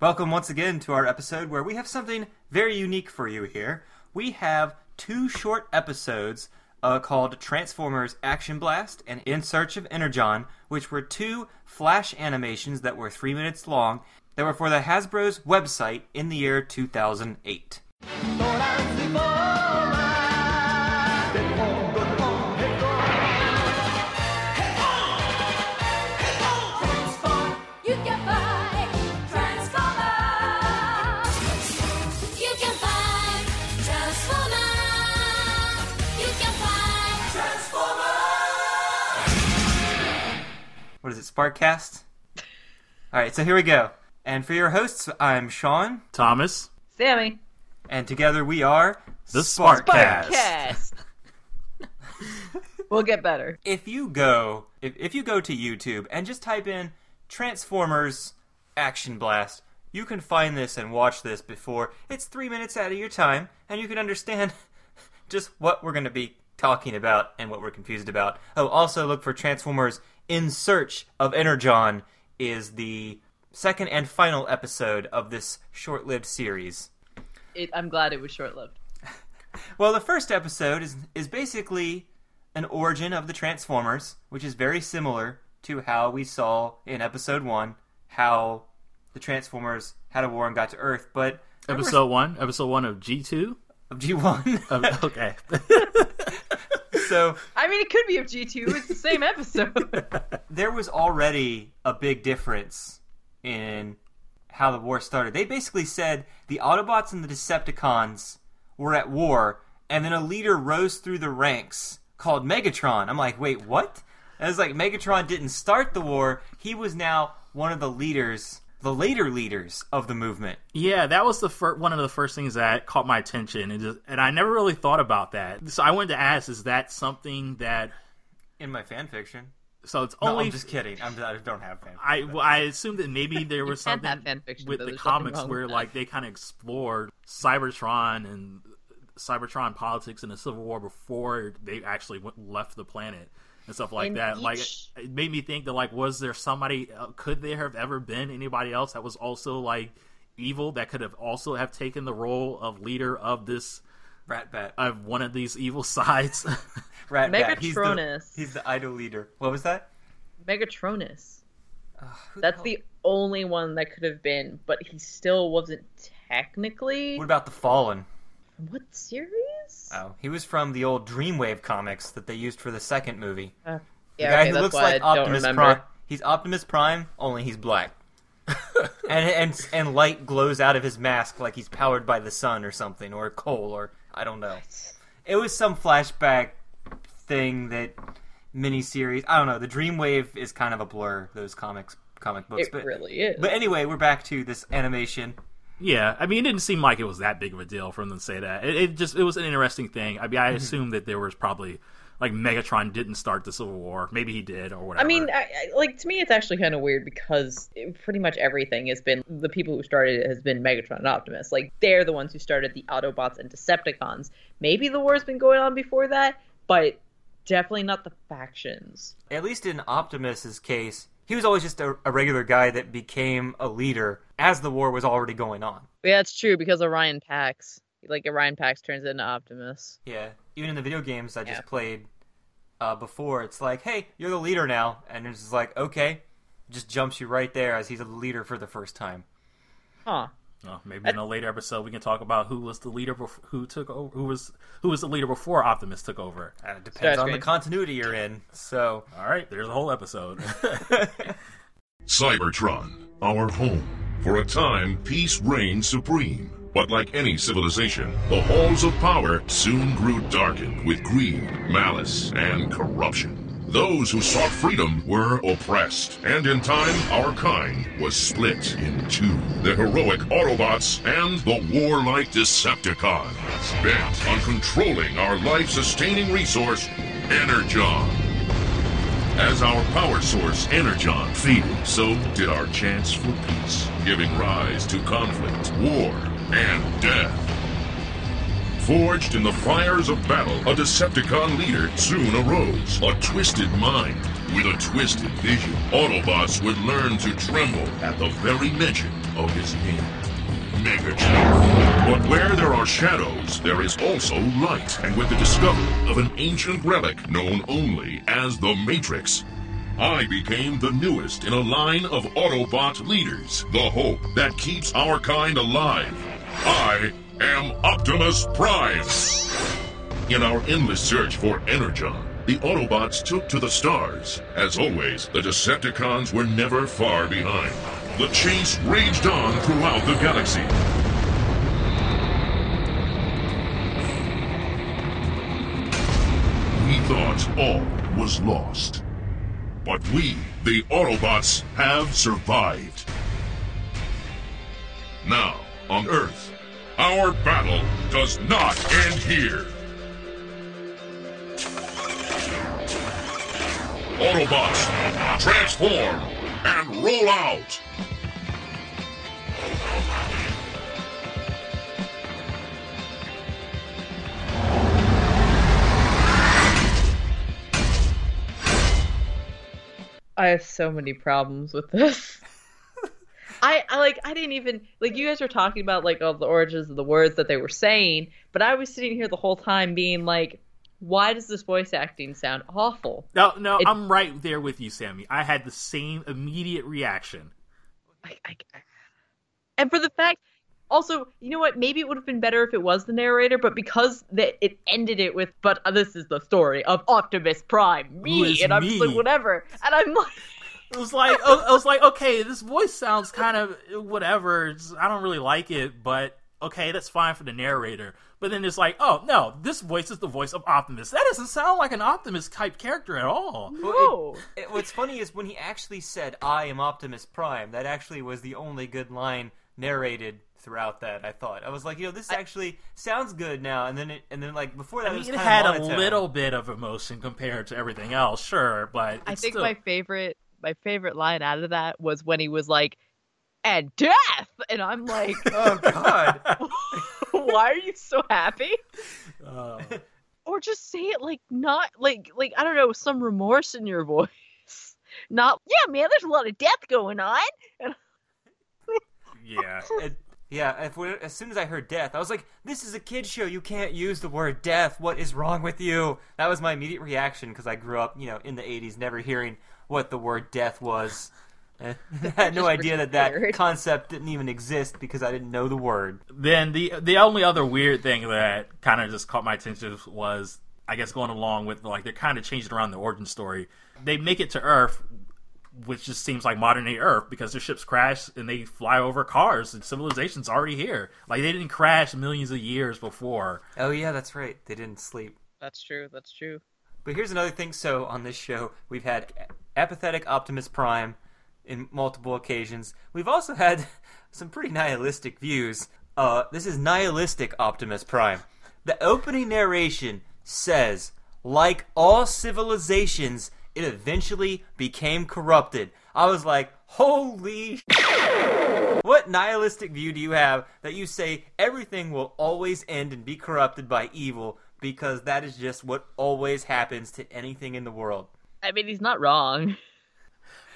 Welcome once again to our episode where we have something very unique for you here. We have two short episodes uh, called Transformers Action Blast and In Search of Energon, which were two flash animations that were three minutes long that were for the Hasbro's website in the year 2008. You What is it, Sparkcast? Alright, so here we go. And for your hosts, I'm Sean, Thomas. Sammy. and together we are The Sparkcast. Podcast. we'll get better. if you go if, if you go to YouTube and just type in Transformers Action Blast, you can find this and watch this before it's three minutes out of your time, and you can understand just what we're going to be talking about and what we're confused about. Oh, also look for Transformers in Search of Energon is the second and final episode of this short-lived series. It, I'm glad it was short lived. Well, the first episode is is basically an origin of the Transformers, which is very similar to how we saw in episode one how the Transformers had a war and got to Earth. But Episode one. Episode one of G two. of G one, okay. so I mean, it could be of G2. It's the same episode. there was already a big difference in how the war started. They basically said the Autobots and the Decepticons were at war, and then a leader rose through the ranks called Megatron. I'm like, wait, what? And it's like Megatron didn't start the war; he was now one of the leaders, the later leaders of the movement. yeah, that was the fir- one of the first things that caught my attention, and just, and I never really thought about that. So I wanted to ask: Is that something that? In my fan fiction. So it's No, only. I'm just kidding. I'm, I don't have fan. I, well, I assume that maybe there was something fan fiction, with the comics where that. like they kind of explored Cybertron and Cybertron politics in the Civil War before they actually went, left the planet and stuff like In that. Like it made me think that like was there somebody uh, could there have ever been anybody else that was also like evil that could have also have taken the role of leader of this Rat Bat. of one of these evil sides. Rat Bat. He's the, Megatronus. he's the idol leader. What was that? Megatronus. Who That's hell- the only one that could have been, but he still wasn't technically. What about the Fallen? What series? Oh, he was from the old Dreamwave comics that they used for the second movie. Uh, The yeah, guy okay, who looks like I Optimus. Prime. He's Optimus Prime, only he's black. and and and light glows out of his mask like he's powered by the sun or something, or coal, or I don't know. It was some flashback thing that miniseries. I don't know. The Dreamwave is kind of a blur. Those comics, comic books, It but really is. but anyway, we're back to this animation. Yeah, I mean, it didn't seem like it was that big of a deal for them to say that. It, it just it was an interesting thing. I mean, I mm-hmm. assume that there was probably like Megatron didn't start the Civil War. Maybe he did or whatever. I mean, I, I, like to me, it's actually kind of weird because it, pretty much everything has been the people who started it has been Megatron and Optimus. Like they're the ones who started the Autobots and Decepticons. Maybe the war's been going on before that, but definitely not the factions. at least in Optimus's case, he was always just a, a regular guy that became a leader as the war was already going on. Yeah, it's true because Orion Pax, like Orion Pax, turns into Optimus. Yeah, even in the video games I just played uh, before, it's like, hey, you're the leader now, and it's just like, okay, just jumps you right there as he's a leader for the first time. Huh? Oh, maybe in a later episode we can talk about who was the leader, bef- who took over, who was who was the leader before Optimus took over. Uh, it depends on the continuity you're in. So, All right, there's a whole episode. Cybertron, our home. For a time, peace reigned supreme. But like any civilization, the halls of power soon grew darkened with greed, malice, and corruption. Those who sought freedom were oppressed, and in time, our kind was split in two. The heroic Autobots and the warlike Decepticons, bent on controlling our life-sustaining resource, Energon. As our power source, Energon, faded, so did our chance for peace, giving rise to conflict, war, and death. Forged in the fires of battle, a Decepticon leader soon arose. A twisted mind with a twisted vision. Autobots would learn to tremble at the very mention of his name, Megatron. But where there are shadows, there is also light. And with the discovery of an ancient relic known only as the Matrix, I became the newest in a line of Autobot leaders, the hope that keeps our kind alive. I am Optimus Prime. In our endless search for Energon, the Autobots took to the stars. As always, the Decepticons were never far behind. The chase raged on throughout the galaxy. We thought all was lost. But we, the Autobots, have survived. Now, on Earth, our battle does not end here. Autobots, transform and roll out! I have so many problems with this. I, I like I didn't even like you guys were talking about like all the origins of the words that they were saying, but I was sitting here the whole time being like, why does this voice acting sound awful? No, no, It- I'm right there with you, Sammy. I had the same immediate reaction. I, I, and for the fact, also, you know what? Maybe it would have been better if it was the narrator, but because that it ended it with, "But this is the story of Optimus Prime, me," and I'm just me? like, whatever, and I'm like, It was like I I was like, okay, this voice sounds kind of whatever. It's- I don't really like it, but okay, that's fine for the narrator. But then it's like, oh no, this voice is the voice of Optimus. That doesn't sound like an Optimus type character at all. no. It, what's funny is when he actually said, "I am Optimus Prime," that actually was the only good line narrated throughout that. I thought I was like, you know, this actually sounds good now, and then it, and then like before that, I it mean, was it had of a little bit of emotion compared to everything else, sure, but I think still- my favorite my favorite line out of that was when he was like, "And death," and I'm like, Oh God! "Why are you so happy?" Uh, Or just say it like not like like I don't know, some remorse in your voice. Not yeah, man. There's a lot of death going on. yeah, It- yeah, if we, as soon as I heard death, I was like, "This is a kid show. You can't use the word death. What is wrong with you?" That was my immediate reaction because I grew up, you know, in the '80s, never hearing what the word death was. I had no idea that that weird. concept didn't even exist because I didn't know the word. Then the the only other weird thing that kind of just caught my attention was, I guess, going along with like they're kind of changing around the origin story. They make it to Earth, which just seems like modern day Earth because their ships crash and they fly over cars and civilization's already here. Like they didn't crash millions of years before. Oh yeah, that's right. They didn't sleep. That's true. That's true. But here's another thing. So on this show, we've had apathetic Optimus Prime in multiple occasions. We've also had some pretty nihilistic views. Uh, this is nihilistic Optimus Prime. The opening narration says, "Like all civilizations, it eventually became corrupted." I was like, "Holy!" What nihilistic view do you have that you say everything will always end and be corrupted by evil because that is just what always happens to anything in the world? I mean, he's not wrong.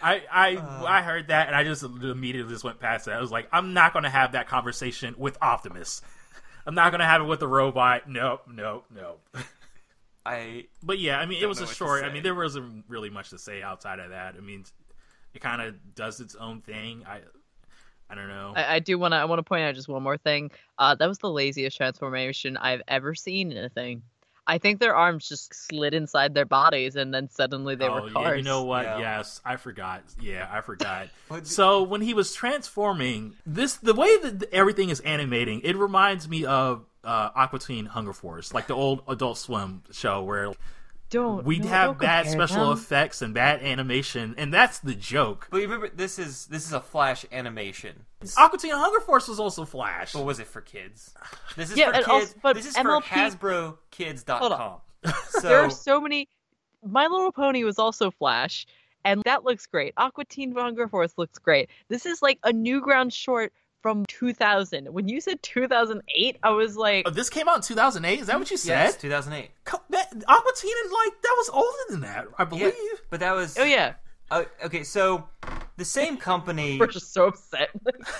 I I uh. I heard that and I just immediately just went past that. I was like, I'm not going to have that conversation with Optimus. I'm not going to have it with the robot. Nope, nope, nope. I But yeah, I mean, it was a short. I mean, there wasn't really much to say outside of that. I mean, it kind of does its own thing. I, I don't know. I, I do want to. I want to point out just one more thing. Uh, that was the laziest transformation I've ever seen in a thing. I think their arms just slid inside their bodies, and then suddenly they oh, were yeah, cars. you know what? Yeah. Yes, I forgot. Yeah, I forgot. So when he was transforming, this the way that everything is animating, it reminds me of uh, Aqua Teen Hunger Force, like the old Adult Swim show where Don't we'd no, have don't bad special them. effects and bad animation, and that's the joke. but you remember this is this is a flash animation. Aqua Teen Hunger Force was also Flash. But was it for kids? This is Yeah, for kids. also- but this is MLP for HasbroKids.com. So There are so many. My Little Pony was also Flash, and that looks great. Aqua Teen Hunger Force looks great. This is like a Newgrounds short from 2000. When you said 2008, I was like, Oh, this came out in 2008. Is that what you said? yes, 2008. Co- That, Aqua Teen, like that was older than that, I believe. Yeah, but that was oh yeah, Uh, okay, so the same company We're just so upset.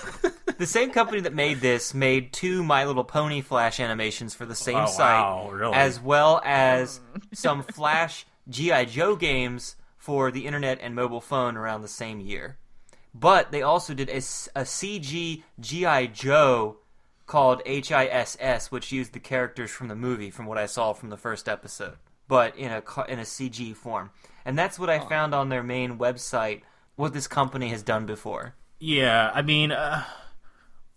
the same company that made this made two My Little Pony Flash animations for the same Oh, site, wow, really? as well as some Flash GI Joe games for the internet and mobile phone around the same year. But they also did a, a CG GI Joe called HISS, which used the characters from the movie, from what I saw from the first episode, but in a in a CG form. And that's what I found on their main website. What this company has done before. Yeah, I mean, uh,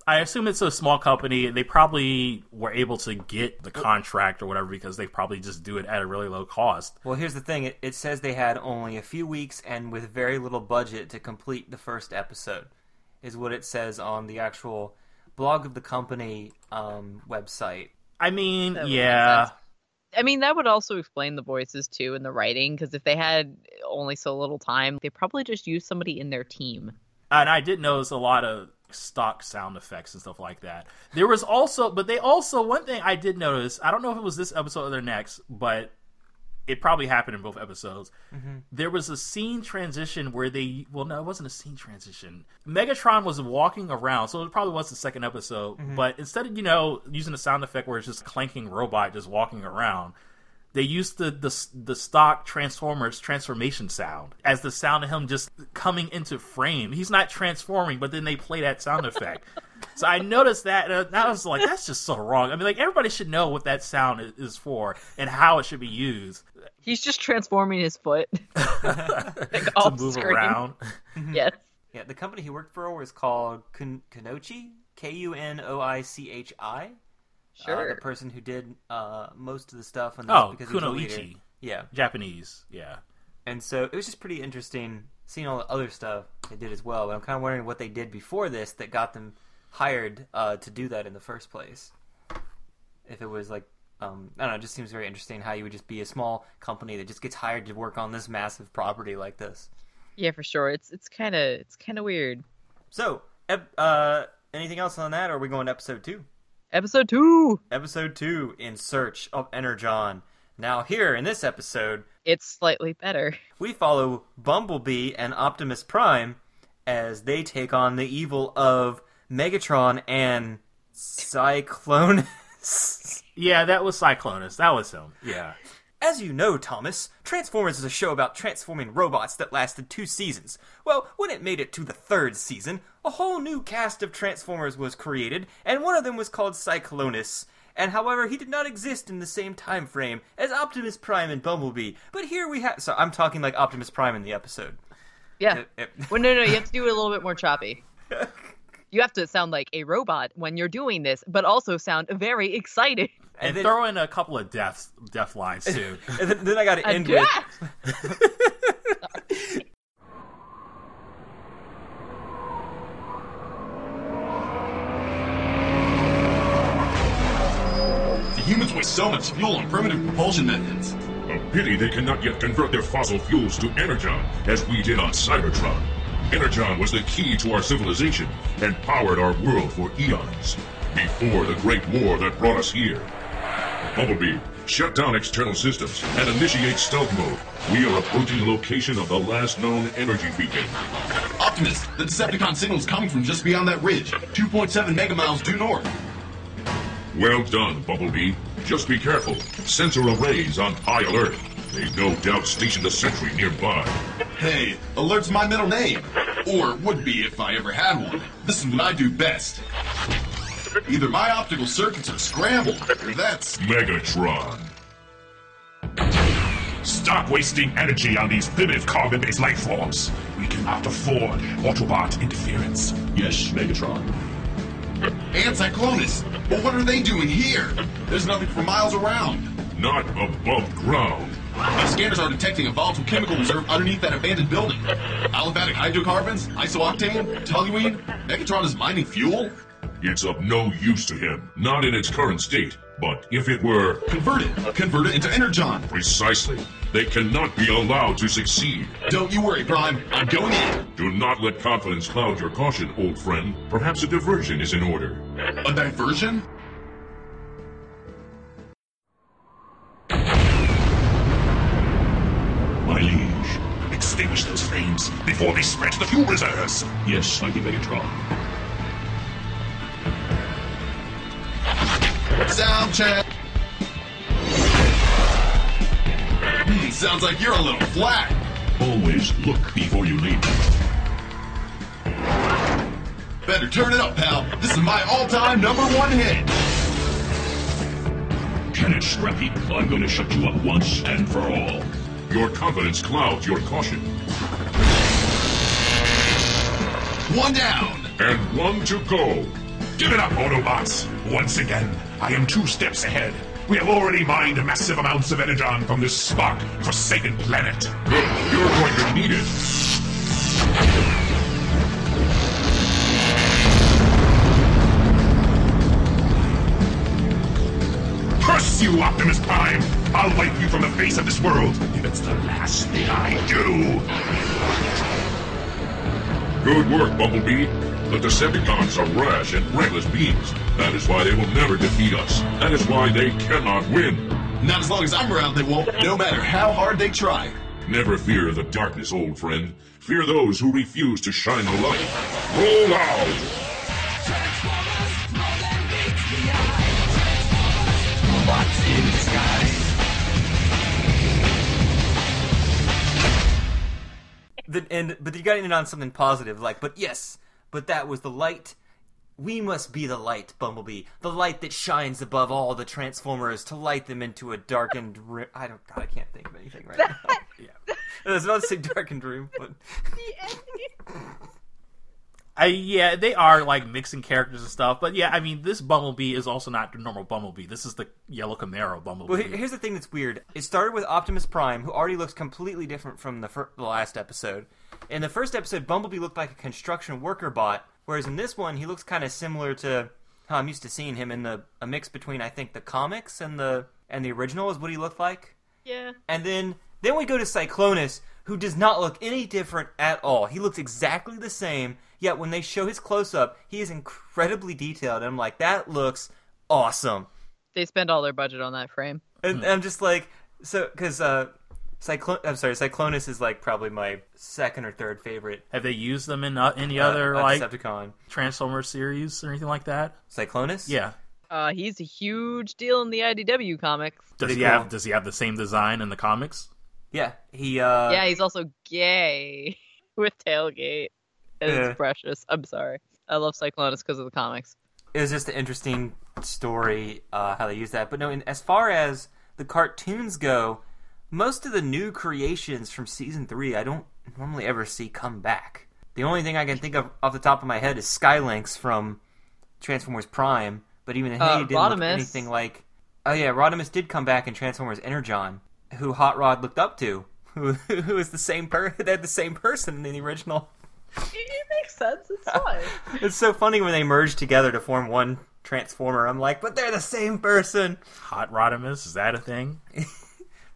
I assume it's a small company. They probably were able to get the contract or whatever because they probably just do it at a really low cost. Well, here's the thing. It, it says they had only a few weeks and with very little budget to complete the first episode, is what it says on the actual blog of the company um, website. I mean, That would make yeah. I mean, that would also explain the voices too in the writing, because if they had only so little time, they probably just used somebody in their team. and I did notice a lot of stock sound effects and stuff like that. There was also, but they also one thing I did notice. I don't know if it was this episode or the next, but it probably happened in both episodes. Mm-hmm. There was a scene transition where they, well, no, it wasn't a scene transition. Megatron was walking around, so it probably was the second episode. Mm-hmm. But instead of you know using a sound effect where it's just clanking robot just walking around, they used the, the the stock Transformers transformation sound as the sound of him just coming into frame. He's not transforming, but then they play that sound effect. so I noticed that, and I was like, "That's just so wrong." I mean, like everybody should know what that sound is for and how it should be used He's just transforming his foot. like to off move screen. around. Mm-hmm. Yes. Yeah, the company he worked for was called Kun- Kunoichi, K U N O I C H I. Sure. Uh, the person who did uh, most of the stuff on this Oh, because he was the leader. Kunoichi, Yeah, Japanese, yeah. and so it was just pretty interesting seeing all the other stuff they did as well. But I'm kind of wondering what they did before this that got them hired uh, to do that in the first place. If it was like, um, I don't know, it just seems very interesting how you would just be a small company that just gets hired to work on this massive property like this. yeah, for sure. It's it's kind of it's kind of weird. So, uh, anything else on that, or are we going to episode two? Episode two. Episode two, In Search of Energon. Now, here in this episode, It's slightly better. we follow Bumblebee and Optimus Prime as they take on the evil of Megatron and Cyclonus. Yeah, that was Cyclonus. That was him. Yeah. As you know, Thomas, Transformers is a show about transforming robots that lasted two seasons. Well, when it made it to the third season, a whole new cast of Transformers was created, and one of them was called Cyclonus. And however, he did not exist in the same time frame as Optimus Prime and Bumblebee. But here we have. So I'm talking like Optimus Prime in the episode. Yeah. It- it- well, no, no, you have to do it a little bit more choppy. You have to sound like a robot when you're doing this, but also sound very excited. And, And then- throw in a couple of death death lines too. and then, then I got to A end with. death! The humans waste so much fuel on primitive propulsion methods. A pity they cannot yet convert their fossil fuels to energon, as we did on Cybertron. Energon was the key to our civilization and powered our world for eons, before the Great War that brought us here. Bumblebee, shut down external systems and initiate stealth mode. We are approaching the location of the last known energy beacon. Optimus, the Decepticon signal is coming from just beyond that ridge, 2.7 megamiles due north. Well done, Bumblebee. Just be careful. Sensor arrays on high alert. They've no doubt stationed a sentry nearby. Hey, alert's my middle name. Or would be if I ever had one. This is what I do best. Either my optical circuits are scrambled, or that's Megatron. Stop wasting energy on these primitive carbon-based life forms. We cannot afford Autobot interference. Yes, Megatron. And Cyclonus! But what are they doing here? There's nothing for miles around. Not above ground. My scanners are detecting a volatile chemical reserve underneath that abandoned building. Aliphatic hydrocarbons, isooctane, toluene. Megatron is mining fuel? It's of no use to him. Not in its current state. But if it were converted, uh, it. Convert it into energon. precisely, they cannot be allowed to succeed. Don't you worry, Prime. I'm going in. Do not let confidence cloud your caution, old friend. Perhaps a diversion is in order. A diversion? My liege, extinguish those flames before they spread to the fuel reserves. Yes, Mighty Megatron. Sound check. Hmm, sounds like you're a little flat. Always look before you leap. Better turn it up, pal. This is my all-time number one hit. Can it, Scrappy, I'm going to shut you up once and for all. Your confidence clouds your caution. One down. And one to go. Give it up, Autobots! Once again, I am two steps ahead. We have already mined massive amounts of energon from this Spock-forsaken planet. Good, you're going to need it. Curse you, Optimus Prime! I'll wipe you from the face of this world if it's the last thing I do! Good work, Bumblebee. The Decepticons are rash and reckless beings. That is why they will never defeat us. That is why they cannot win. Not as long as I'm around, they won't. No matter how hard they try. Never fear the darkness, old friend. Fear those who refuse to shine the light. Roll out! The, and but you got to end on something positive, like, but yes, but that was the light. We must be the light, Bumblebee, the light that shines above all the Transformers to light them into a darkened. Ri- I don't. God, I can't think of anything right now. Yeah, I was about to say darkened room, but I, yeah, they are like mixing characters and stuff, but yeah, I mean, this Bumblebee is also not the normal Bumblebee. This is the yellow Camaro Bumblebee. Well, here's the thing that's weird. It started with Optimus Prime, who already looks completely different from the, fir- the last episode. In the first episode, Bumblebee looked like a construction worker bot, whereas in this one, he looks kind of similar to how I'm used to seeing him in the a mix between I think the comics and the and the original is what he looked like. Yeah. And then then we go to Cyclonus, who does not look any different at all. He looks exactly the same. Yet when they show his close up, he is incredibly detailed. And I'm like, that looks awesome. They spend all their budget on that frame. And I'm just like, so because uh, Cyclone, I'm sorry, Cyclonus is like probably my second or third favorite. Have they used them in uh, any uh, other uh, like Decepticon. Transformer series or anything like that? Cyclonus. Yeah. Uh, he's a huge deal in the IDW comics. Does Pretty he have. Does he have the same design in the comics? yeah. He. uh yeah, he's also gay with Tailgate. And Yeah. It's precious. I'm sorry. I love Cyclonus because of the comics. it was just an interesting story uh, how they use that. But no, in, as far as the cartoons go, most of the new creations from season three, I don't normally ever see come back. The only thing I can think of off the top of my head is Skylynx from Transformers Prime, but even he Uh, didn't look anything like. Oh yeah, Rodimus did come back in Transformers Energon, who Hot Rod looked up to, who who is the same per they're the same person in the original. It, it makes sense. It's fine. It's so funny when they merge together to form one Transformer. I'm like, but they're the same person. Hot Rodimus is that a thing?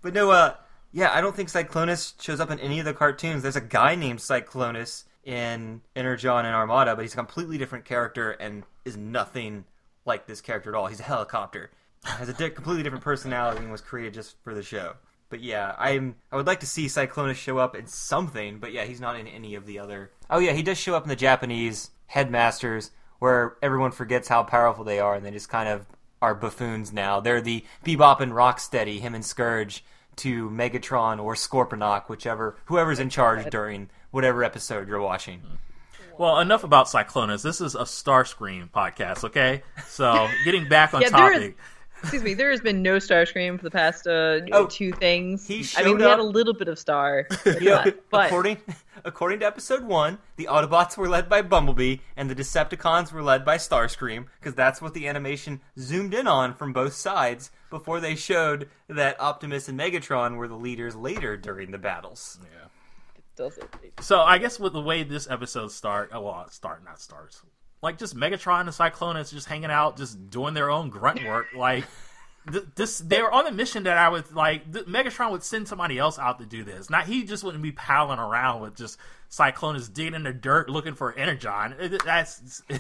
But no, uh, yeah, I don't think Cyclonus shows up in any of the cartoons. There's a guy named Cyclonus in Energon and Armada, but he's a completely different character and is nothing like this character at all. He's a helicopter, has a di- completely different personality and was created just for the show. But yeah, I'm I would like to see Cyclonus show up in something, but yeah, he's not in any of the other. Oh yeah, he does show up in the Japanese headmasters where everyone forgets how powerful they are and they just kind of are buffoons now. They're the Bebop and Rocksteady, him and Scourge, to Megatron or Scorponok, whichever whoever's in charge during whatever episode you're watching. Mm-hmm. Well, enough about Cyclonus. This is a Starscream podcast, okay? So, getting back on Yeah, there is- topic. Excuse me. There has been no Starscream for the past uh, Oh, two things. he I mean, showed we had a little bit of Star, but, You not- but according according to episode one, the Autobots were led by Bumblebee, and the Decepticons were led by Starscream, because that's what the animation zoomed in on from both sides before they showed that Optimus and Megatron were the leaders later during the battles. doesn't. So, I guess with the way this episode start, oh, well, start not starts. Like just Megatron and Cyclonus just hanging out, just doing their own grunt work. Like th- this, they were on a mission that I would like. Th- Megatron would send somebody else out to do this. Not he just wouldn't be palling around with just Cyclonus digging in the dirt looking for Energon. It- That's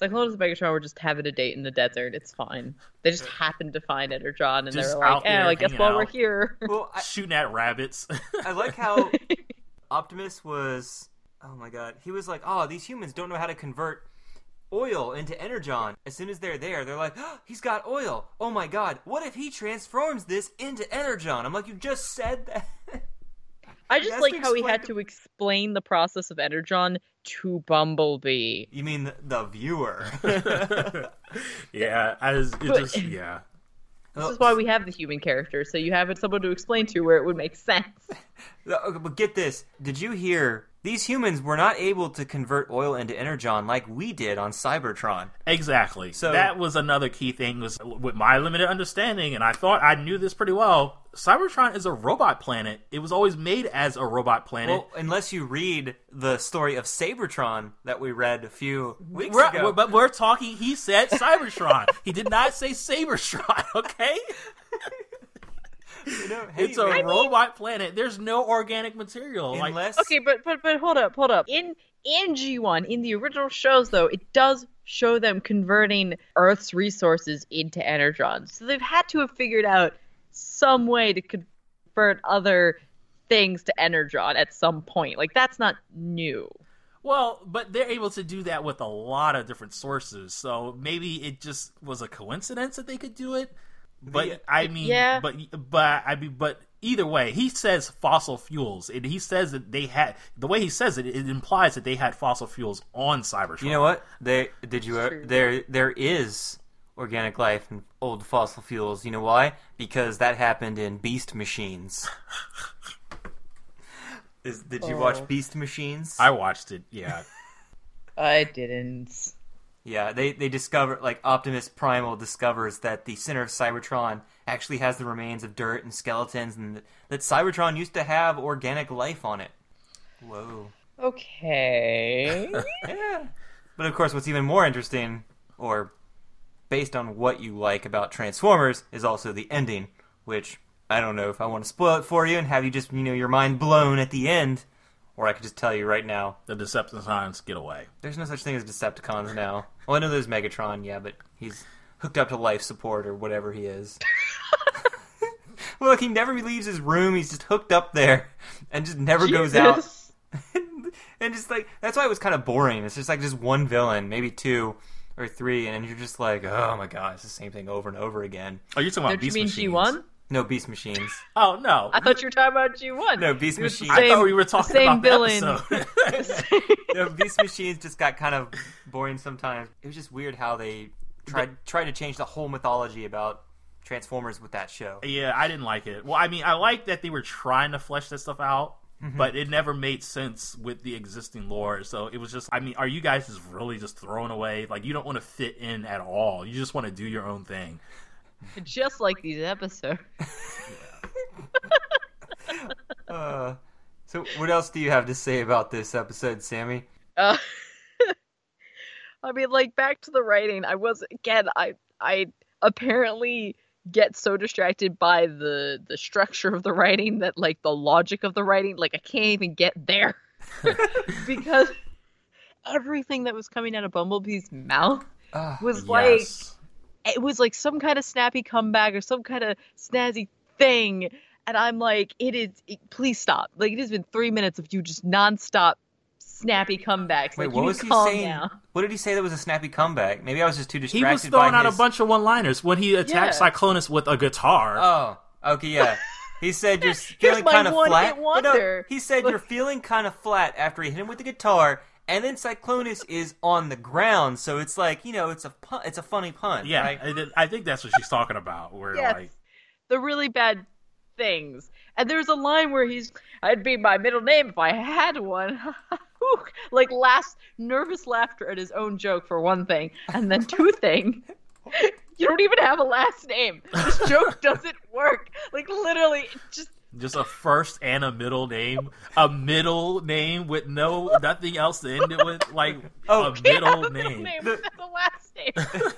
Cyclonus and Megatron were just having a date in the desert. It's fine. They just happened to find Energon, and they Just were like, out "Eh, I guess hanging while we're here." Well, I, shooting at rabbits. I like how Optimus was oh my god, he was like, "Oh, these humans don't know how to convert oil into energon." As soon as they're there, they're like, oh, "He's got oil. Oh my god, what if he transforms this into energon?" I'm like, "You just said that." I just like how he had the- to explain the process of Energon to Bumblebee. you mean the, the viewer? Yeah, as it But- just yeah. This is why we have the human character, so you have someone to explain to where it would make sense. But get this. Did you hear? These humans were not able to convert oil into energon like we did on Cybertron. Exactly. So- that was another key thing was uh, with my limited understanding, and I thought I knew this pretty well. Cybertron is a robot planet. It was always made as a robot planet. Well, unless you read the story of Sabertron that we read a few weeks We're- ago. but we're talking. He said Cybertron. he did not say Sabertron. Okay, you know, hey, it's a man, robot planet. There's no organic material. Like, Okay, but but but hold up, hold up. In in G1, in the original shows though, it does show them converting Earth's resources into energon. So they've had to have figured out some way to convert other things to energon at some point. Like that's not new. Well, but they're able to do that with a lot of different sources. So maybe it just was a coincidence that they could do it. But The- I mean, Yeah. but but I mean, but either way, he says fossil fuels, and he says that they had the way he says it, it implies that they had fossil fuels on Cybertron. you know what they did you uh, there there is organic life and old fossil fuels. You know why? Because that happened in Beast Machines. Is, did you Oh. watch Beast Machines? I watched it. Yeah, I didn't. Yeah, they they discover like Optimus Primal discovers that the center of Cybertron actually has the remains of dirt and skeletons, and that Cybertron used to have organic life on it. Whoa. Okay. Yeah. But of course, what's even more interesting, or based on what you like about Transformers, is also the ending, which I don't know if I want to spoil it for you and have you just you know your mind blown at the end, or I could just tell you right now. the Decepticons get away. There's no such thing as Decepticons now. Well, I know there's Megatron, yeah, but he's hooked up to life support or whatever he is. Look, he never leaves his room. He's just hooked up there and just never goes out. Jesus. and just like that's why it was kind of boring. It's just like just one villain, maybe two or three, and you're just like, oh my god, it's the same thing over and over again. Oh, you're talking about Don't you Beast mean Machines. G1? No Beast Machines. Oh no, I thought you were talking about G1. No Beast It was the Machines. I thought we were talking same about the villain. episode. no, Beast Machines just got kind of boring sometimes. It was just weird how they tried tried to change the whole mythology about Transformers with that show. Yeah, I didn't like it. Well, I mean, I like that they were trying to flesh that stuff out, Mm-hmm. but it never made sense with the existing lore. So it was just, I mean, are you guys just really just throwing away? Like, you don't want to fit in at all. You just want to do your own thing. Just like these episodes. Uh, so, what else do you have to say about this episode, Sammy? Uh, I mean, like back to the writing. I was again. I I apparently get so distracted by the the structure of the writing that like the logic of the writing, like I can't even get there because everything that was coming out of Bumblebee's mouth Ah, was like Yes. It was like some kind of snappy comeback or some kind of snazzy thing. And I'm like, it is. It, please stop. Like it has been three minutes of you just nonstop snappy comebacks. Wait, like, what was he saying? down. What did he say that was a snappy comeback? Maybe I was just too distracted. He distracted was throwing by out his... a bunch of one liners when he attacked Yeah. Cyclonus with a guitar. Oh, okay, yeah. He said you're feeling kind of flat. No, he said you're feeling kind of flat after he hit him with the guitar, and then Cyclonus is on the ground, so it's like you know, it's a pun- it's a funny pun. yeah, right? I, think that's what she's talking about. Where Yes. like, The really bad things. And there's a line where he's, I'd be my middle name if I had one. Like last nervous laughter at his own joke for one thing, and then two thing. You don't even have a last name. This joke doesn't work. Like literally, just just a first and a middle name, a middle name with no nothing else to end it with, like Oh, a middle name. name without the last name.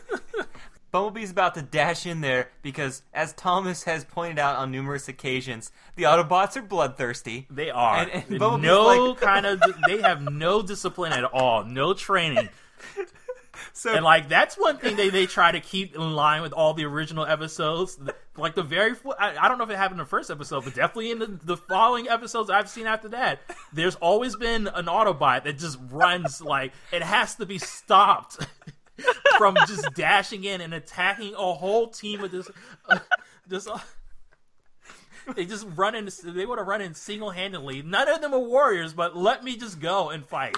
Bumblebee's about to dash in there because, as Thomas has pointed out on numerous occasions, the Autobots are bloodthirsty. They are And- and no like- kind of. They have no discipline at all, no training. So and like that's one thing they, they try to keep in line with all the original episodes. Like the very, I, I don't know if it happened in the first episode, but definitely in the, the following episodes I've seen after that, there's always been an Autobot that just runs like it has to be stopped from just dashing in and attacking a whole team of this. Uh, this uh, they just run in. They want to run in single handedly. None of them are warriors, but let me just go and fight.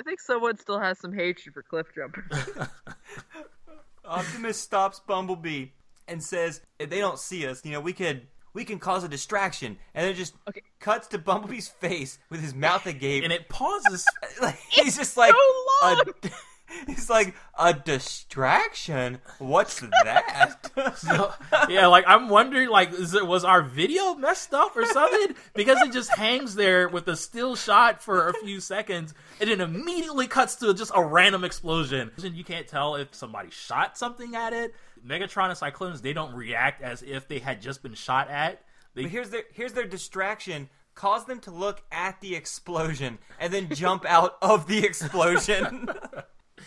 I think someone still has some hatred for Cliffjumpers. Optimus stops Bumblebee and says, "If they don't see us, you know, we could we can cause a distraction." And then it just Okay. cuts to Bumblebee's face with his mouth agape, And it pauses like, he's just like so long. A, he's like a distraction. What's that? So, yeah, like I'm wondering, like, is it was our video messed up or something? Because it just hangs there with a still shot for a few seconds, and then immediately cuts to just a random explosion. And you can't tell if somebody shot something at it. Megatron and Cyclonus, they don't react as if they had just been shot at. They, But here's their here's their distraction. Cause them to look at the explosion and then jump out of the explosion.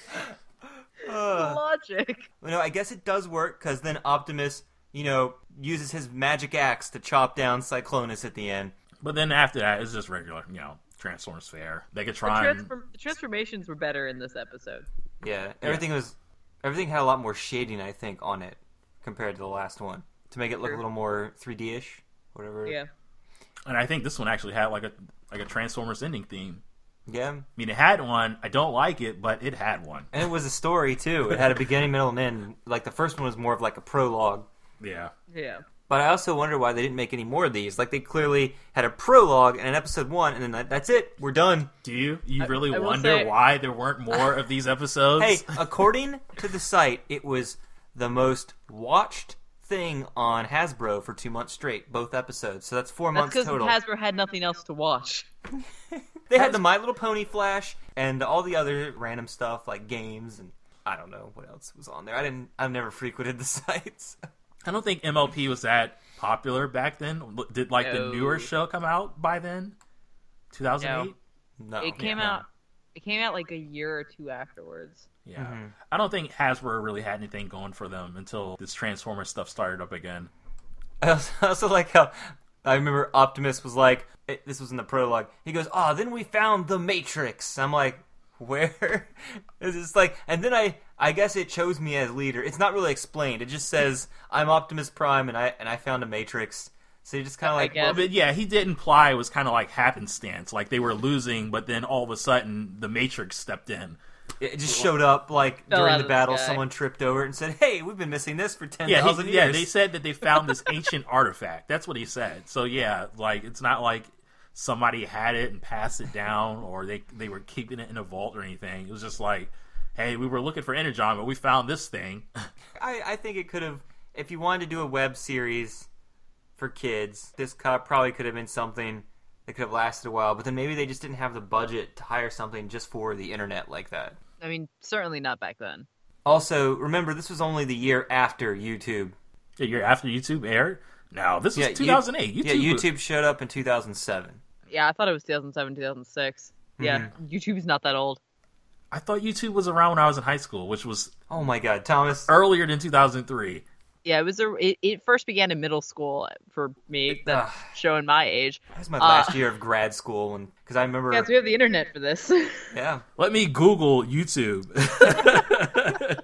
Logic. You know, I guess it does work because then Optimus, you know, uses his magic axe to chop down Cyclonus at the end. but then after that, it's just regular, you know, Transformers fair. The, Megatron. transform- the transformations were better in this episode. Yeah, everything was everything had a lot more shading, I think, on it compared to the last one to make it look a little more 3D ish, whatever. Yeah. and I think this one actually had like a like a Transformers ending theme. Yeah, I mean, it had one. I don't like it, but it had one. and it was a story too. It had a beginning, middle, and end. Like the first one was more of like a prologue. Yeah. Yeah. But I also wonder why they didn't make any more of these. Like they clearly had a prologue and an episode one, and then that, that's it. We're done. Do you? You really I will wonder say- why there weren't more of these episodes? Hey, according to the site, it was the most watched thing on Hasbro for two months straight, both episodes. So that's four That's months because total. Hasbro had nothing else to watch. They had the My Little Pony Flash and all the other random stuff like games and I don't know what else was on there. I didn't. I've never frequented the sites. I don't think MLP was that popular back then. Did like the newer show come out by then? 2008? No, it came yeah. out. It came out like a year or two afterwards. Yeah. Mm-hmm. I don't think Hasbro really had anything going for them until this Transformer stuff started up again. I also, I also like how I remember Optimus was like, it, this was in the prologue. He goes, "Oh, then we found the Matrix." I'm like, where? It's just like, and then I, I guess it chose me as leader. It's not really explained. It just says I'm Optimus Prime, and I and I found a Matrix. So you're just kind of like, guess. well, But yeah, he did imply it was kind of like happenstance. Like they were losing, but then all of a sudden the Matrix stepped in. It just showed up like Fell during out the of the battle. sky. Someone tripped over it and said, "Hey, we've been missing this for ten Yeah, thousand he, years." yeah. They said that they found this ancient artifact. That's what he said. So yeah, like it's not like somebody had it and passed it down, or they they were keeping it in a vault or anything. It was just like, hey, we were looking for Energon, but we found this thing. I, I think it could have, if you wanted to do a web series for kids, this co- probably could have been something that could have lasted a while. But then maybe they just didn't have the budget to hire something just for the internet like that. I mean, certainly not back then. Also, remember this was only the year after YouTube. A year after YouTube aired. No, this was you- 2008. YouTube, yeah, YouTube showed up in 2007. Yeah, I thought it was 2007, 2006. Yeah, Mm-hmm. YouTube's not that old. I thought YouTube was around when I was in high school, which was Oh my God, Thomas! earlier than 2003. Yeah, it was a. It, it first began in middle school for me. That's Ugh. showing my age. That was my Uh, last year of grad school, and because I remember, Guys, we have the internet for this. yeah. Let me Google YouTube.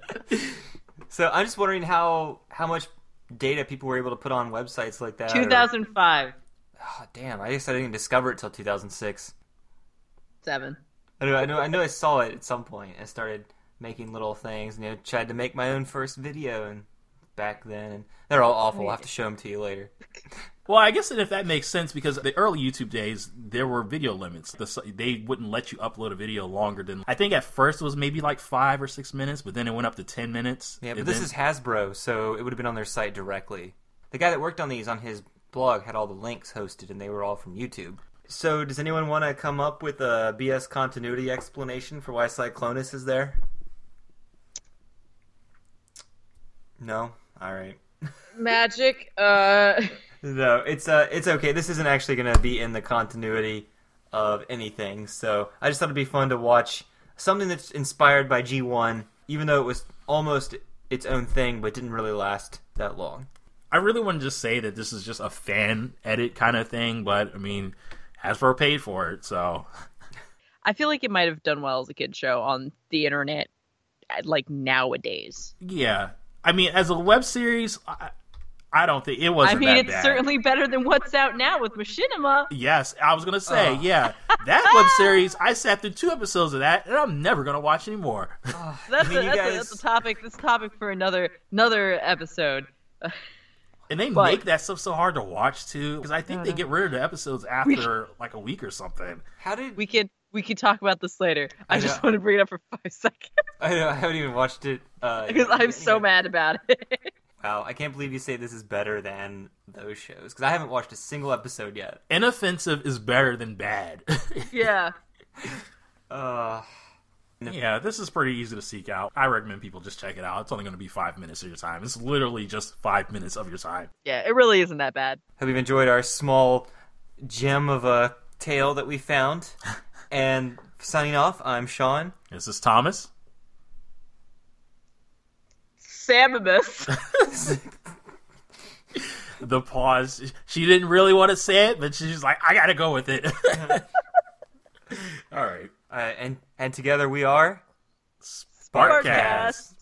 So I'm just wondering how how much data people were able to put on websites like that. or- 2005, Oh, damn, I guess I didn't discover it till 2006. seven. I know, I know, I know. I saw it at some point and started making little things. And, you know, tried to make my own first video and back then, and they're all awful. I'll have to show them to you later. Well, I guess if that makes sense because the early YouTube days there were video limits. The, they wouldn't let you upload a video longer than I think at first it was maybe like five or six minutes, but then it went up to ten minutes. Yeah, but this then- is Hasbro, so it would have been on their site directly. The guy that worked on these on his blog had all the links hosted, and they were all from YouTube. So, does anyone want to come up with a BS continuity explanation for why Cyclonus is there? No. All right. Magic. Uh, No, it's uh, it's okay. This isn't actually going to be in the continuity of anything. So I just thought it'd be fun to watch something that's inspired by G1, even though it was almost its own thing, but didn't really last that long. I really want to just say that this is just a fan edit kind of thing, but I mean, Hasbro paid for it, so I feel like it might have done well as a kid show on the internet, like nowadays. yeah. I mean, as a web series, I, I don't think it was. I mean, that it's bad. certainly better than what's out now with Machinima. Yes, I was gonna say, Ugh. yeah, that web series. I sat through two episodes of that, and I'm never gonna watch anymore. That's, mean, a, you that's, a, that's a topic. This topic for another another episode. and they But- make that stuff so hard to watch too, because I think No, they no. get rid of the episodes after like a week or something. How did We could we could talk about this later. I, I just want to bring it up for five seconds I, know, I haven't even watched it uh, because I'm so anyway. mad about it. Wow, I can't believe you say this is better than those shows because I haven't watched a single episode yet. Inoffensive is better than bad. yeah. Uh, yeah, this is pretty easy to seek out. I recommend people just check it out. It's only going to be five minutes of your time. It's literally just five minutes of your time. Yeah, it really isn't that bad. hope you've enjoyed our small gem of a tale that we found. And signing off, I'm Sean. This is Thomas. Samus. The pause. She didn't really want to say it, but she's like, I got to go with it. All right. Uh, and and together we are. Sparkcast. Sparkcast.